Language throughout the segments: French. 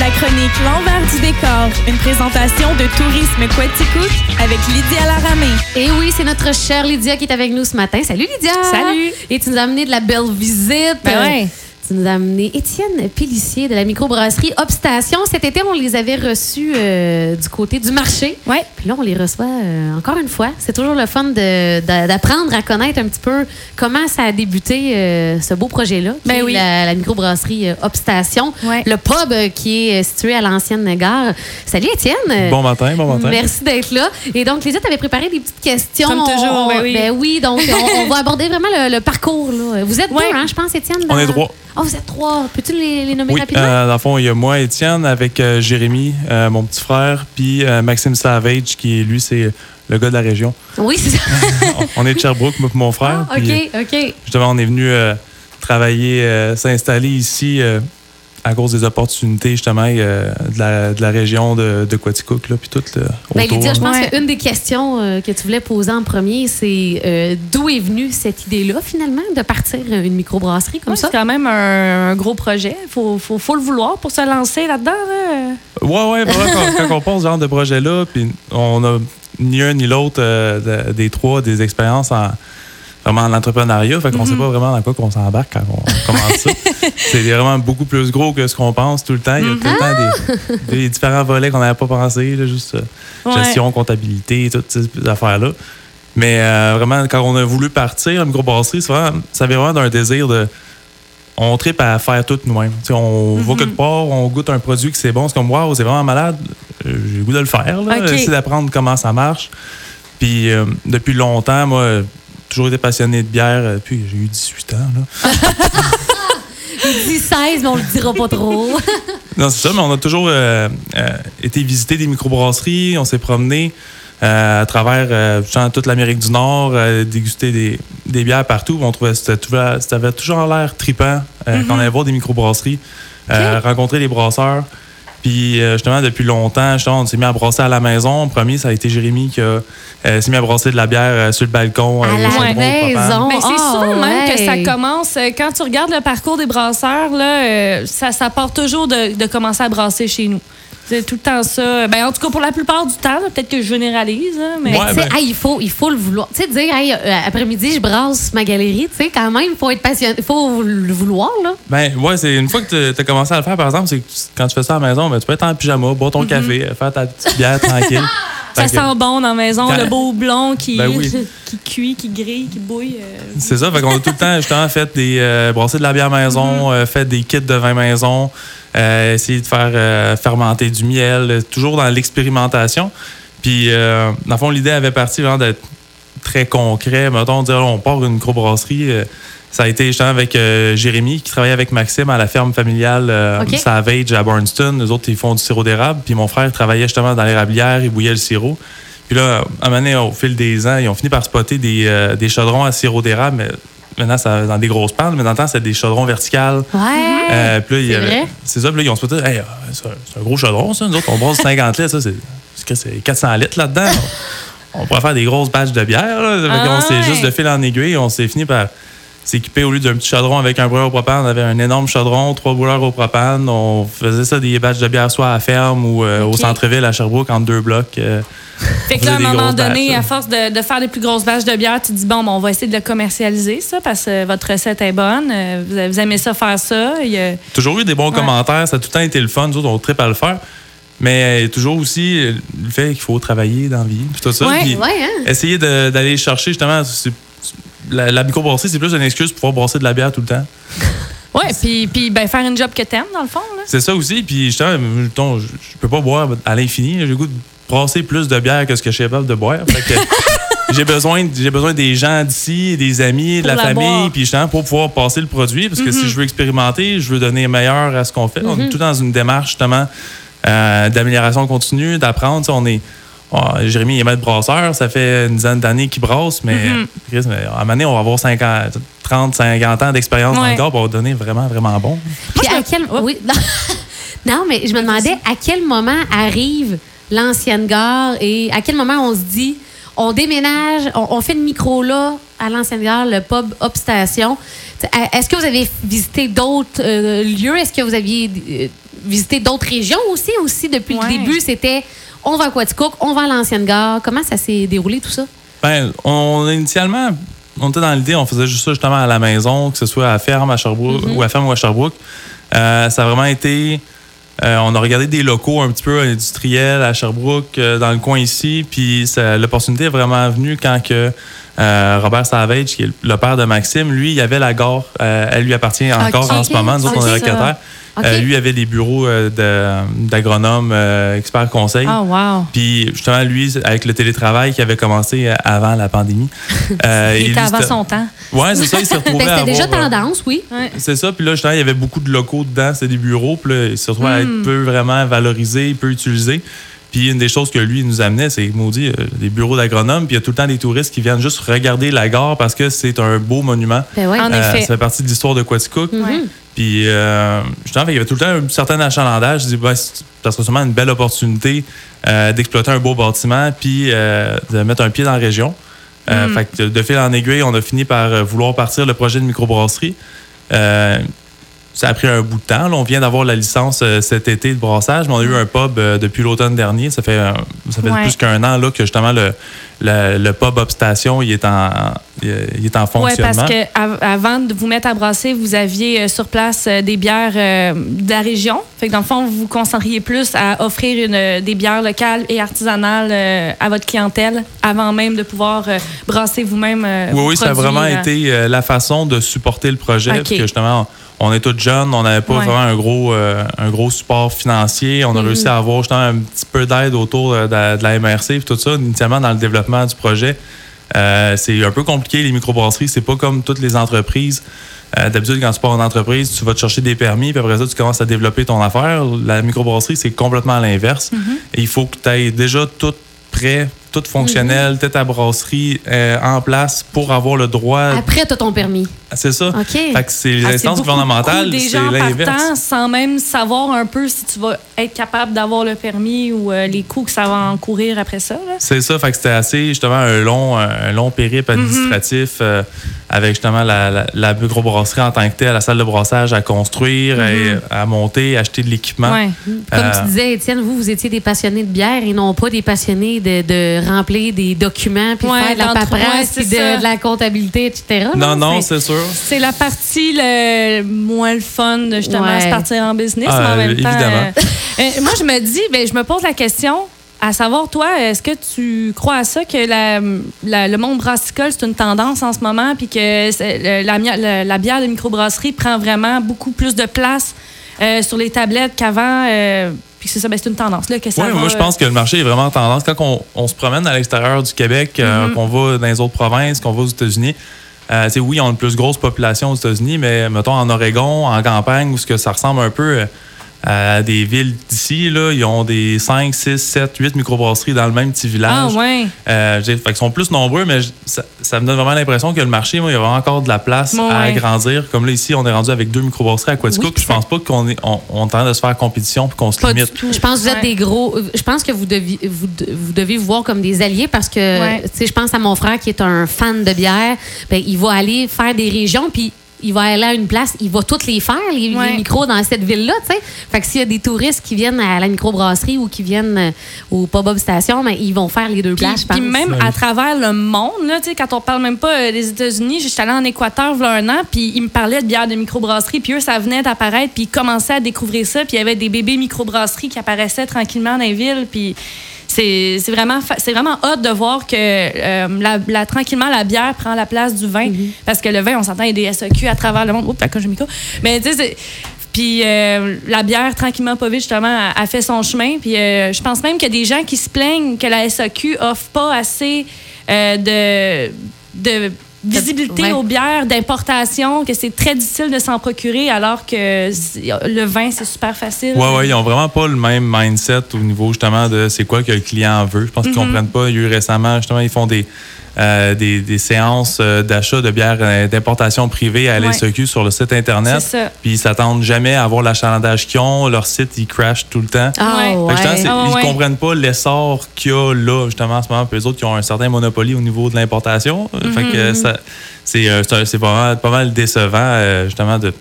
La chronique L'envers du décor, une présentation de Tourisme Quaticook avec Lydia Laramé. Et oui, c'est notre chère Lydia qui est avec nous ce matin. Salut Lydia! Salut! Et tu nous as amené de la belle visite. Ben ouais. Tu nous as amené Étienne Pélissier de la microbrasserie Obstation. Cet été, on les avait reçus euh, du côté du marché. Ouais. Puis là, on les reçoit euh, encore une fois. C'est toujours le fun d'apprendre à connaître un petit peu comment ça a débuté euh, ce beau projet-là, Ben oui. la, la microbrasserie Obstation. Ouais. Le pub qui est situé à l'ancienne gare. Salut Étienne! Bon matin, bon matin. Merci d'être là. Et donc, Lisa, tu avais préparé des petites questions. Comme toujours, On- ben oui. donc, on, on va aborder vraiment le, le parcours. Là. Vous êtes Ouais. deux, hein, je pense, Étienne? On est trois. Oh, vous êtes trois. Peux-tu les, les nommer Oui, rapidement? euh, dans le fond, il y a moi, Étienne, avec euh, Jérémy, euh, mon petit frère, puis euh, Maxime Savage, qui lui, c'est le gars de la région. Oui, c'est ça. on est de Sherbrooke, moi mon frère. Ah, OK, OK. justement, on est venu travailler, s'installer ici à cause des opportunités, justement, euh, de, la, de la région de, de Quaticook, là, puis tout euh, Ben, autour. Lydia, je pense Ouais. qu'une des questions euh, que tu voulais poser en premier, c'est euh, d'où est venue cette idée-là, finalement, de partir une microbrasserie comme Ouais, ça? C'est quand même un, un gros projet. Il faut, faut, faut le vouloir pour se lancer là-dedans. là. Ouais, ouais, vraiment, quand, quand on pense ce genre de projet-là, puis on a ni un ni l'autre euh, de- des trois des expériences en vraiment en entrepreneuriat, fait qu'on sait pas vraiment dans quoi qu'on s'embarque quand on commence ça. C'est vraiment beaucoup plus gros que ce qu'on pense tout le temps. Il y a tout le temps des, des différents volets qu'on n'avait pas pensé, là, juste euh, Ouais. gestion, comptabilité, toutes ces affaires-là. Mais euh, vraiment, quand on a voulu partir en microbrasserie, ça vient vraiment d'un désir de. On tripe à faire tout nous-mêmes. Tu sais, on va quelque part, on goûte un produit que c'est bon, c'est comme waouh, c'est vraiment malade. Euh, J'ai le goût de le faire. Là. Ok. Essayer d'apprendre comment ça marche. Puis euh, depuis longtemps, moi, toujours été passionné de bière. euh, Puis j'ai eu 18 ans. Là. Il dit 16, mais on le dira pas trop. Non, c'est ça, mais on a toujours euh, euh, été visiter des microbrasseries, on s'est promené euh, à travers toute l'Amérique du Nord, déguster des, des bières partout. On trouvait que ça avait toujours l'air tripant euh, quand on allait voir des microbrasseries, euh, rencontrer les brasseurs. Puis euh, justement, depuis longtemps, justement, on s'est mis à brasser à la maison. Le premier, ça a été Jérémy qui euh, s'est mis à brasser de la bière euh, sur le balcon. À la maison. Ben, c'est Ah, souvent même que ça commence. Quand tu regardes le parcours des brasseurs, là, euh, ça, ça part toujours de, de commencer à brasser chez nous. C'est tout le temps ça. Ben, en tout cas, pour la plupart du temps, peut-être que je généralise, hein, mais Ouais, Tu sais, ben- hey, il, faut, il faut le vouloir. Tu sais, dire, hey, euh, après-midi, je brasse ma galerie, tu sais, quand même, il faut être passionné. Il faut le vouloir, là. Ben ouais, c'est une fois que tu as commencé à le faire, par exemple, c'est que tu- quand tu fais ça à la maison, ben, tu peux être en pyjama, boire ton café, euh, faire ta petite bière tranquille. ça Fait que- sent bon dans la maison, Quand- le beau blond qui, Ben oui. qui cuit, qui grille, qui bouille. euh. C'est ça, fait qu'on a tout le temps justement fait des euh, brasser de la bière maison, euh, fait des kits de vin maison, euh, essayer de faire fermenter du miel, toujours dans l'expérimentation. Puis dans le fond, l'idée avait parti vraiment d'être très concret. Mettons, dire on part une microbrasserie. euh, ça a été justement avec euh, Jérémy qui travaillait avec Maxime à la ferme familiale euh. Savage à Barnston. Les autres, ils font du sirop d'érable. Puis mon frère travaillait justement dans l'érablière, il bouillait le sirop. Puis là, à un moment donné, au fil des ans, ils ont fini par spotter des, euh, des chaudrons à sirop d'érable. Mais maintenant, c'est dans des grosses pannes. Mais dans le temps, c'était des chaudrons verticales. Ouais. Euh, puis là, C'est ça. Puis là, ils ont spoté. Hey, euh, c'est un- gros chaudron, ça. Nous autres, on brasse 50 litres. Ça, c'est c'est que c'est 400 litres là-dedans. on pourrait faire des grosses batches de bière. Là. Fait Ah s'est ouais. juste de fil en aiguille. On s'est fini par s'équiper au lieu d'un petit chaudron avec un brûleur au propane. On avait un énorme chaudron, trois brûleurs au propane. On faisait ça des batches de bière soit à la ferme ou euh, au centre-ville à Sherbrooke entre deux blocs. euh. Fait que là, à un moment donné, batches, à force de, de faire des plus grosses batches de bière, tu te dis, bon, ben, on va essayer de le commercialiser, ça, parce que votre recette est bonne. Euh, Vous, vous aimez ça faire ça. Il y a- toujours eu des bons Ouais. commentaires. Ça a tout le temps été le fun. Nous autres, on tripe à le faire. Mais il y a toujours aussi le fait qu'il faut travailler dans la vie. Puis tout ça. Ouais, Puis Ouais, hein? essayer d'aller chercher justement. La, la microbrasserie, c'est plus une excuse pour pouvoir brasser de la bière tout le temps. Ouais, puis, puis ben, faire une job que t'aimes, dans le fond. C'est ça aussi. Puis justement, mettons, je, je peux pas boire à l'infini. J'ai le goût de brasser plus de bière que ce que je suis capable de boire. J'ai besoin, j'ai besoin des gens d'ici, des amis, de la, la famille, puis pour pouvoir passer le produit. Parce que si je veux expérimenter, je veux donner meilleur à ce qu'on fait. On est tout dans une démarche justement euh, d'amélioration continue, d'apprendre. On est oh, Jérémy il est maître brasseur, ça fait une dizaine d'années qu'il brasse, mais, Chris, mais à un moment donné, on va avoir 50, 30, 50 ans d'expérience dans le corps, va donner vraiment, vraiment bon. Puis je à me- quel... Oh. Oui. non, mais je me demandais à quel moment arrive l'ancienne gare et à quel moment on se dit on déménage, on, on fait une micro là à l'ancienne gare, le pub Upstation. T'sais, à- Est-ce que vous avez visité d'autres euh, lieux? Est-ce que vous aviez euh, visiter d'autres régions aussi. Aussi, depuis Ouais. le début, c'était on va à Quaticook, on va à l'ancienne gare. Comment ça s'est déroulé tout ça? Ben, on initialement, on était dans l'idée, on faisait juste ça justement à la maison, que ce soit à ferme à Sherbrooke ou à ferme ou à Sherbrooke. Euh, ça a vraiment été. euh, on a regardé des locaux un petit peu industriels à Sherbrooke, euh, dans le coin ici, puis l'opportunité est vraiment venue quand que euh, Robert Savage, qui est le père de Maxime, lui, il avait la gare. elle lui appartient encore en ce moment. Nous autres, on est locataires. Euh, lui avait des bureaux euh, d'agronomes, euh, experts conseils. Ah, wow. Puis justement, lui, avec le télétravail qui avait commencé euh, avant la pandémie. euh, Il lui, était avant son temps. Ouais, c'est ça, il s'est Ben, retrouvé à c'était déjà tendance, oui. Ouais. C'est ça, puis là, justement, il y avait beaucoup de locaux dedans, c'était des bureaux, puis là, il s'est retrouvé à Hmm. être peu vraiment valorisé, peu utilisé. Puis une des choses que lui nous amenait, c'est, maudit, euh, des bureaux d'agronomes, puis il y a tout le temps des touristes qui viennent juste regarder la gare parce que c'est un beau monument. Ben ouais. En Euh, effet. ça fait partie de l'histoire de Quaticook. Ouais. Puis, euh, justement, il y avait tout le temps un certain achalandage. Je dis, ben, c'est- ça serait sûrement une belle opportunité euh, d'exploiter un beau bâtiment puis euh, de mettre un pied dans la région. Euh, Mm. Fait que de fil en aiguille, on a fini par euh, vouloir partir le projet de microbrasserie. Ça a pris un bout de temps. là. on vient d'avoir la licence euh, cet été de brassage, mais on a eu un pub euh, depuis l'automne dernier. Ça fait, euh, ça fait Ouais. plus qu'un an là, que justement le, le, le pub Upstation il est en, il est en Oui, fonctionnement. parce que av- avant de vous mettre à brasser, vous aviez euh, sur place des bières de la région. Fait que dans le fond, vous vous concentriez plus à offrir une, des bières locales et artisanales à votre clientèle avant même de pouvoir brasser vous-même. Oui, oui, ça a vraiment été la façon de supporter le projet. Parce que justement, on est tous jeunes, on n'avait pas Ouais. vraiment un gros, euh, un gros support financier. On a Mhm. réussi à avoir justement un petit peu d'aide autour de, la- de la MRC et tout ça, initialement dans le développement du projet. Euh, c'est un peu compliqué, les microbrasseries. C'est pas comme toutes les entreprises. Euh, D'habitude, quand tu pars en entreprise, tu vas te chercher des permis, puis après ça, tu commences à développer ton affaire. La microbrasserie, c'est complètement à l'inverse. Et il faut que tu aies déjà tout prêt, tout fonctionnel, toute ta brasserie euh, en place pour avoir le droit. Après, tu as ton permis. C'est ça. OK. Fait que c'est Ah, les c'est l'inverse. sans même savoir un peu si tu vas être capable d'avoir le permis ou euh, les coûts que ça va encourir après ça. C'est ça, fait que c'était assez justement un long, un long périple administratif euh, avec justement la, la, la microbrasserie en tant que telle, la salle de brassage à construire, et à monter, acheter de l'équipement. Ouais. Comme Euh, tu disais, Étienne, vous, vous étiez des passionnés de bière et non pas des passionnés de, de remplir des documents puis Ouais, faire de la paperasse puis de, de la comptabilité, etc. Non, non, C'est- c'est sûr. C'est la partie le moins le fun de justement Ouais. se partir en business, Ah, mais en même temps. évidemment. euh, euh, moi, je me dis, ben, je me pose la question. À savoir, toi, est-ce que tu crois à ça, que la, la- le monde brassicole, c'est une tendance en ce moment, puis que la, bière de microbrasserie prend vraiment beaucoup plus de place euh, sur les tablettes qu'avant, euh, puis que c'est ça, ben, c'est une tendance, là, que ça Oui, va, moi, je pense que le marché est vraiment en tendance. Quand on, on se promène à l'extérieur du Québec, euh, Mhm. qu'on va dans les autres provinces, qu'on va aux États-Unis, euh, oui, on a une plus grosse population aux États-Unis, mais mettons en Oregon, en campagne, où ce que ça ressemble un peu euh, à des villes d'ici, là, ils ont des 5, 6, 7, 8 microbrasseries dans le même petit Ah, village. ouais. Euh, fait qu'ils sont plus nombreux, mais je- ça, ça me donne vraiment l'impression que le marché, moi, il y a vraiment encore de la place Ouais. à agrandir. Comme là, ici, on est rendu avec deux microbrasseries à Quaticook. Oui, puis je pense pas qu'on est, on, on tente de se faire compétition puis qu'on se Pas du limite. tout. Je pense que vous êtes Ouais. des gros. Je pense que vous devez vous, de- vous devez vous voir comme des alliés parce que Ouais. tu sais, je pense à mon frère qui est un fan de bière. Ben, il va aller faire des régions puis il va aller à une place, il va toutes les faire les, micros dans cette ville-là, tu sais. Fait que s'il y a des touristes qui viennent à la microbrasserie ou qui viennent euh, au pub-up station, ben, ils vont faire les deux places, je pense. puis même à travers le monde, là, tu sais, quand on parle même pas euh, des États-Unis, j'étais allée en Équateur il y a un an, puis ils me parlaient de bière de microbrasserie, puis eux, ça venait d'apparaître, puis ils commençaient à découvrir ça, puis il y avait des bébés microbrasseries qui apparaissaient tranquillement dans les villes, puis c'est vraiment, c'est vraiment hot de voir que euh, la, la- tranquillement la bière prend la place du vin, parce que le vin, on s'entend, il y a des SEQ à travers le monde. Oups, d'accord, j'ai le micro. Mais tu sais, puis euh, la bière, tranquillement, pas vite, justement, a, a fait son chemin. Puis euh, je pense même qu'il y a des gens qui se plaignent que la SAQ offre pas assez euh, de, de visibilité Ouais. aux bières d'importation, que c'est très difficile de s'en procurer, alors que le vin, c'est super facile. Ouais, ouais, ils ont vraiment pas le même mindset au niveau justement de c'est quoi que le client veut. Je pense Mm-hmm. qu'ils comprennent pas. Il y a eu récemment, justement, ils font des, euh, des, des séances euh, d'achat de bières euh, d'importation privée à Ouais. l'SEQ sur le site Internet. C'est ça. Puis ils s'attendent jamais à avoir l'achalandage qu'ils ont. Leur site, il crash tout le temps. Ah, Ouais. Fait justement, Ah, ils ouais. comprennent pas l'essor qu'il y a là, justement, en ce moment. Puis eux autres, qui ont un certain monopoly au niveau de l'importation. Fait Mm-hmm, que ça, c'est, euh, c'est pas mal, pas mal décevant, euh, justement, de.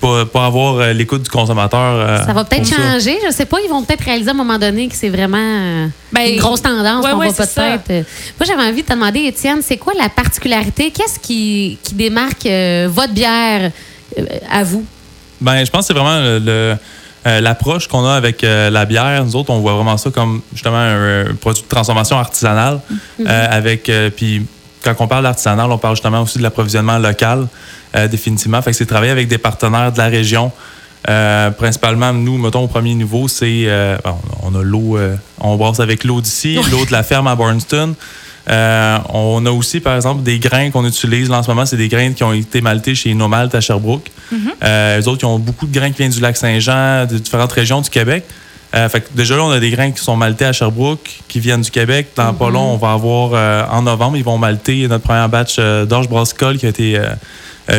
pas, pas avoir euh, l'écoute du consommateur. euh, Ça va peut-être pour ça. changer, je sais pas. Ils vont peut-être réaliser à un moment donné que c'est vraiment euh, Ben, une grosse tendance. ouais, qu'on ouais, va peut-être. euh, Moi, j'avais envie de te demander, Étienne, c'est quoi la particularité? Qu'est-ce qui, qui démarque euh, votre bière euh, à vous? Ben, je pense que c'est vraiment le- le- euh, l'approche qu'on a avec euh, la bière. Nous autres, on voit vraiment ça comme justement un, un produit de transformation artisanale. Euh, avec euh, puis quand on parle d'artisanal, on parle justement aussi de l'approvisionnement local, euh, définitivement. Fait que c'est travailler avec des partenaires de la région. Euh, principalement, nous, mettons, au premier niveau, c'est. euh, on a l'eau, on brasse avec l'eau d'ici, l'eau de la ferme à Barnston. On a aussi, par exemple, des grains qu'on utilise. Là, en ce moment, c'est des grains qui ont été maltés chez No Malt à Sherbrooke. Les autres, qui ont beaucoup de grains qui viennent du lac Saint-Jean, de différentes régions du Québec. Euh, fait que déjà là, on a des grains qui sont maltés à Sherbrooke, qui viennent du Québec. Dans pas long, on va avoir, euh, en novembre, ils vont malter notre première batch euh, d'orge brassicole qui a été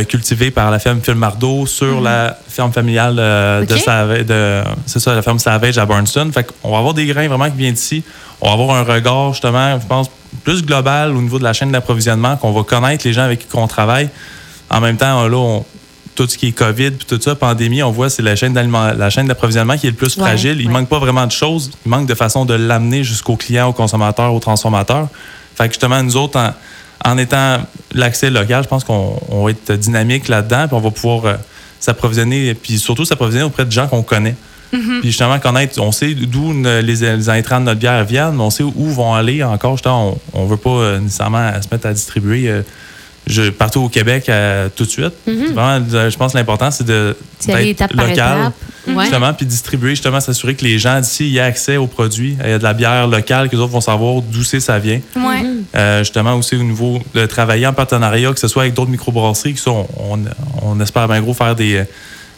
cultivé par la ferme Phil sur la ferme familiale de. Savage, de, c'est ça, la ferme Savage à Barnston. Fait qu'on va avoir des grains vraiment qui viennent d'ici. On va avoir un regard, justement, je pense, plus global au niveau de la chaîne d'approvisionnement, qu'on va connaître les gens avec qui on travaille. En même temps, là, on- tout ce qui est COVID puis tout ça, pandémie, on voit c'est la chaîne la chaîne d'approvisionnement qui est le plus Ouais, fragile. Il ouais. manque pas vraiment de choses. Il manque de façon de l'amener jusqu'au client, au consommateur, au transformateur. Fait que justement, nous autres, en, en étant l'accès local, je pense qu'on on va être dynamique là-dedans, puis on va pouvoir euh, s'approvisionner, puis surtout s'approvisionner auprès de gens qu'on connaît. Puis justement, connaître, on sait d'où les, les intrants de notre bière viennent, mais on sait où vont aller encore. Justement, on ne veut pas euh, nécessairement se mettre à distribuer euh, je- partout au Québec euh, tout de suite. Vraiment, euh, je pense que l'important, c'est de d'être local. Ouais. justement, puis distribuer, justement, s'assurer que les gens d'ici aient accès aux produits. Il y a de la bière locale, que les autres vont savoir d'où c'est ça vient. Ouais. Euh, justement, aussi au niveau de travailler en partenariat, que ce soit avec d'autres microbrasseries, on, on, on espère bien gros faire des,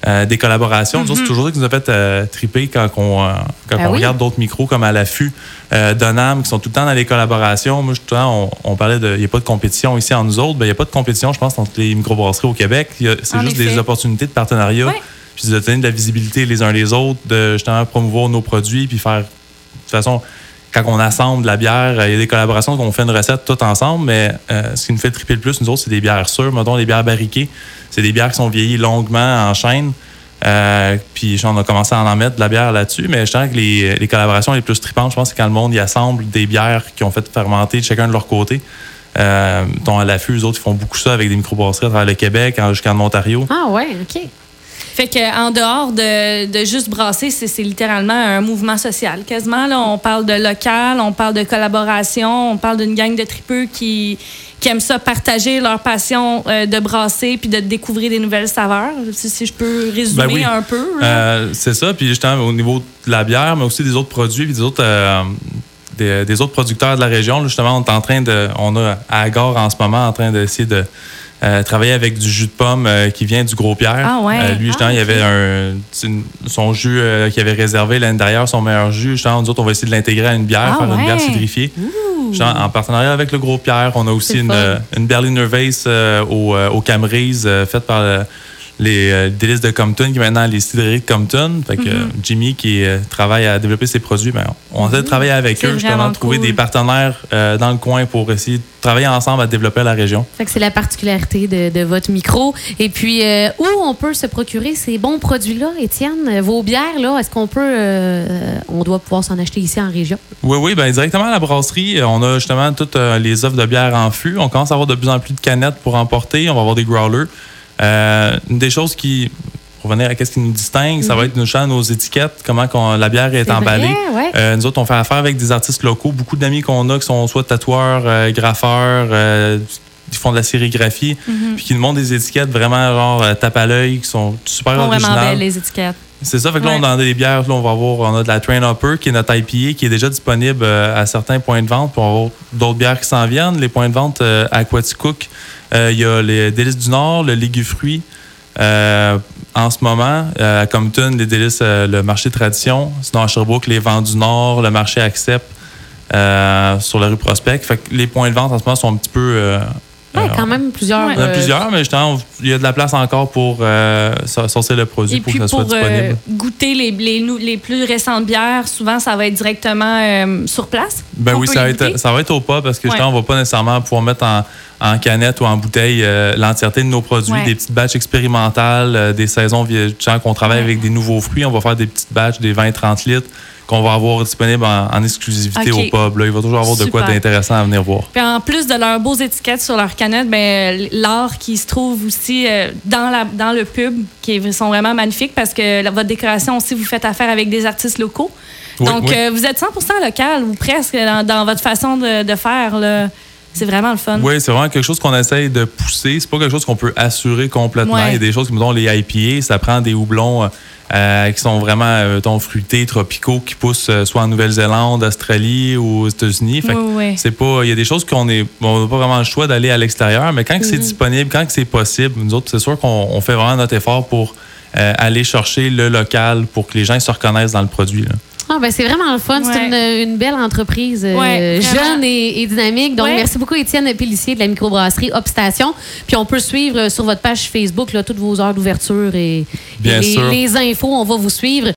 euh, des collaborations. C'est toujours ça qui nous a fait euh, triper quand on, euh, quand Ah on oui? regarde d'autres micros comme à l'affût, euh, Donham, qui sont tout le temps dans les collaborations. Moi, je- tout le temps, on, on parlait de. Il n'y a pas de compétition ici en nous autres. Ben, Il n'y a pas de compétition, je pense, entre les microbrasseries au Québec. C'est juste effet. des opportunités de partenariat. Puis de donner de la visibilité les uns les autres, de justement promouvoir nos produits, puis faire. De toute façon, quand on assemble la bière, euh, il y a des collaborations qu'on fait une recette tout ensemble, mais euh, ce qui nous fait triper le plus, nous autres, c'est des bières sûres, mettons des bières barriquées. C'est des bières qui sont vieillies longuement en chaîne. Euh, puis on a commencé à en mettre de la bière là-dessus, mais je sens que les, collaborations les plus tripantes, je pense, c'est quand le monde y assemble des bières qui ont fait fermenter de chacun de leur côté. Euh, à l'affût, eux autres, ils font beaucoup ça avec des microbrasseries à travers le Québec, en- jusqu'en Ontario. Ah ouais, OK. Fait que en dehors de, de juste brasser, c'est c'est littéralement un mouvement social. Quasiment, là, on parle de local, on parle de collaboration, on parle d'une gang de tripeux qui, qui aiment ça partager leur passion euh, de brasser puis de découvrir des nouvelles saveurs. Si, si je peux résumer Ben oui. un peu. Euh, c'est ça. Puis justement, au niveau de la bière, mais aussi des autres produits, puis des autres, euh, des, des autres producteurs de la région. là, justement, on est en train de. On a à Agor en ce moment en train d'essayer de. Euh, travailler avec du jus de pomme euh, qui vient du Gros Pierre. Ah ouais. Euh, lui, justement, Ah, il avait un, c'est une- son jus euh, qu'il avait réservé l'année dernière, son meilleur jus. Justement, nous autres, on va essayer de l'intégrer à une bière, Ah faire une bière cidrifiée. Justement, en partenariat avec le Gros Pierre, on a aussi une, une Berliner Weiss au, au euh, faite par les euh, délices de Compton, qui est maintenant les cidreries de Compton. Fait que euh, Jimmy, qui euh, travaille à développer ses produits, ben, on essaie de travailler avec eux, justement, de trouver cool. des partenaires euh, dans le coin pour essayer de travailler ensemble à développer la région. Fait que c'est la particularité de, de votre micro. Et puis, euh, où on peut se procurer ces bons produits-là, Étienne? Vos bières, là, est-ce qu'on peut... euh, on doit pouvoir s'en acheter ici en région? Oui, oui, ben, directement à la brasserie, on a justement toutes les offres de bière en fût. On commence à avoir de plus en plus de canettes pour emporter. On va avoir des growlers. Euh, une des choses qui, pour revenir à ce qui nous distingue, ça va être nos, champs, nos étiquettes, comment la bière est, Mhm. Emballée. vrai, ouais. Euh, nous autres, on fait affaire avec des artistes locaux. Beaucoup d'amis qu'on a qui sont soit tatoueurs, euh, graffeurs, qui font de la sérigraphie, puis qui nous montrent des étiquettes vraiment genre tape à l'œil, qui sont super sont vraiment originales. belles, les étiquettes. C'est ça, fait que là, Ouais. on dans des bières, là, on va avoir, on a de la Train Hopper, qui est notre IPA, qui est déjà disponible euh, à certains points de vente, va avoir d'autres bières qui s'en viennent. Les points de vente euh, à euh, il y a les Délices du Nord, le Légufruit. Euh, en ce moment, à Compton, les Délices, le marché Tradition. Sinon, à Sherbrooke, les Vents du Nord, le marché Accept sur la rue Prospect. Fait que les points de vente en ce moment sont un petit peu. Euh, Ouais, euh, quand même plusieurs. Ouais. il y en a euh, plusieurs, mais justement, il y a de la place encore pour euh, so- sortir le produit Et pour puis que ça soit euh, disponible. goûter les, les, plus récentes bières, souvent ça va être directement euh, sur place. Ben oui, ça va, être, ça va être au pas parce que Ouais. justement, on va pas nécessairement pouvoir mettre en, en canette ou en bouteille euh, l'entièreté de nos produits, Ouais. des petites batches expérimentales, euh, des saisons vieillissantes qu'on travaille Ouais. avec des nouveaux fruits. On va faire des petites batches, des 20-30 litres qu'on va avoir disponibles en, en exclusivité au pub. là. Il va toujours avoir de quoi d'intéressant à venir voir. Puis en plus de leurs beaux étiquettes sur leurs canettes, ben, l'art qui se trouve aussi euh, dans, la, dans le pub, qui sont vraiment magnifiques parce que la- votre décoration aussi, vous faites affaire avec des artistes locaux. Oui, Donc, oui. euh, vous êtes 100 local ou presque dans, dans votre façon de, de faire. là. C'est vraiment le fun. Oui, c'est vraiment quelque chose qu'on essaye de pousser. C'est pas quelque chose qu'on peut assurer complètement. Ouais. Il y a des choses comme les IPA, ça prend des houblons euh, qui sont vraiment euh, fruités, tropicaux, qui poussent euh, soit en Nouvelle-Zélande, Australie ou aux États-Unis. Fait que Oui, oui. c'est pas. Il y a des choses qu'on est. On n'a pas vraiment le choix d'aller à l'extérieur, mais quand c'est Mm-hmm. disponible, quand c'est possible, nous autres, c'est sûr qu'on on fait vraiment notre effort pour euh, aller chercher le local pour que les gens se reconnaissent dans le produit. là. Ah, ben, c'est vraiment le fun. C'est une, une belle entreprise euh, Ouais, jeune et, et dynamique. Donc, Ouais. merci beaucoup, Étienne Pellissier de la microbrasserie Obstation. Puis, on peut suivre euh, sur votre page Facebook là, toutes vos heures d'ouverture et, Bien et les, sûr. les infos. On va vous suivre.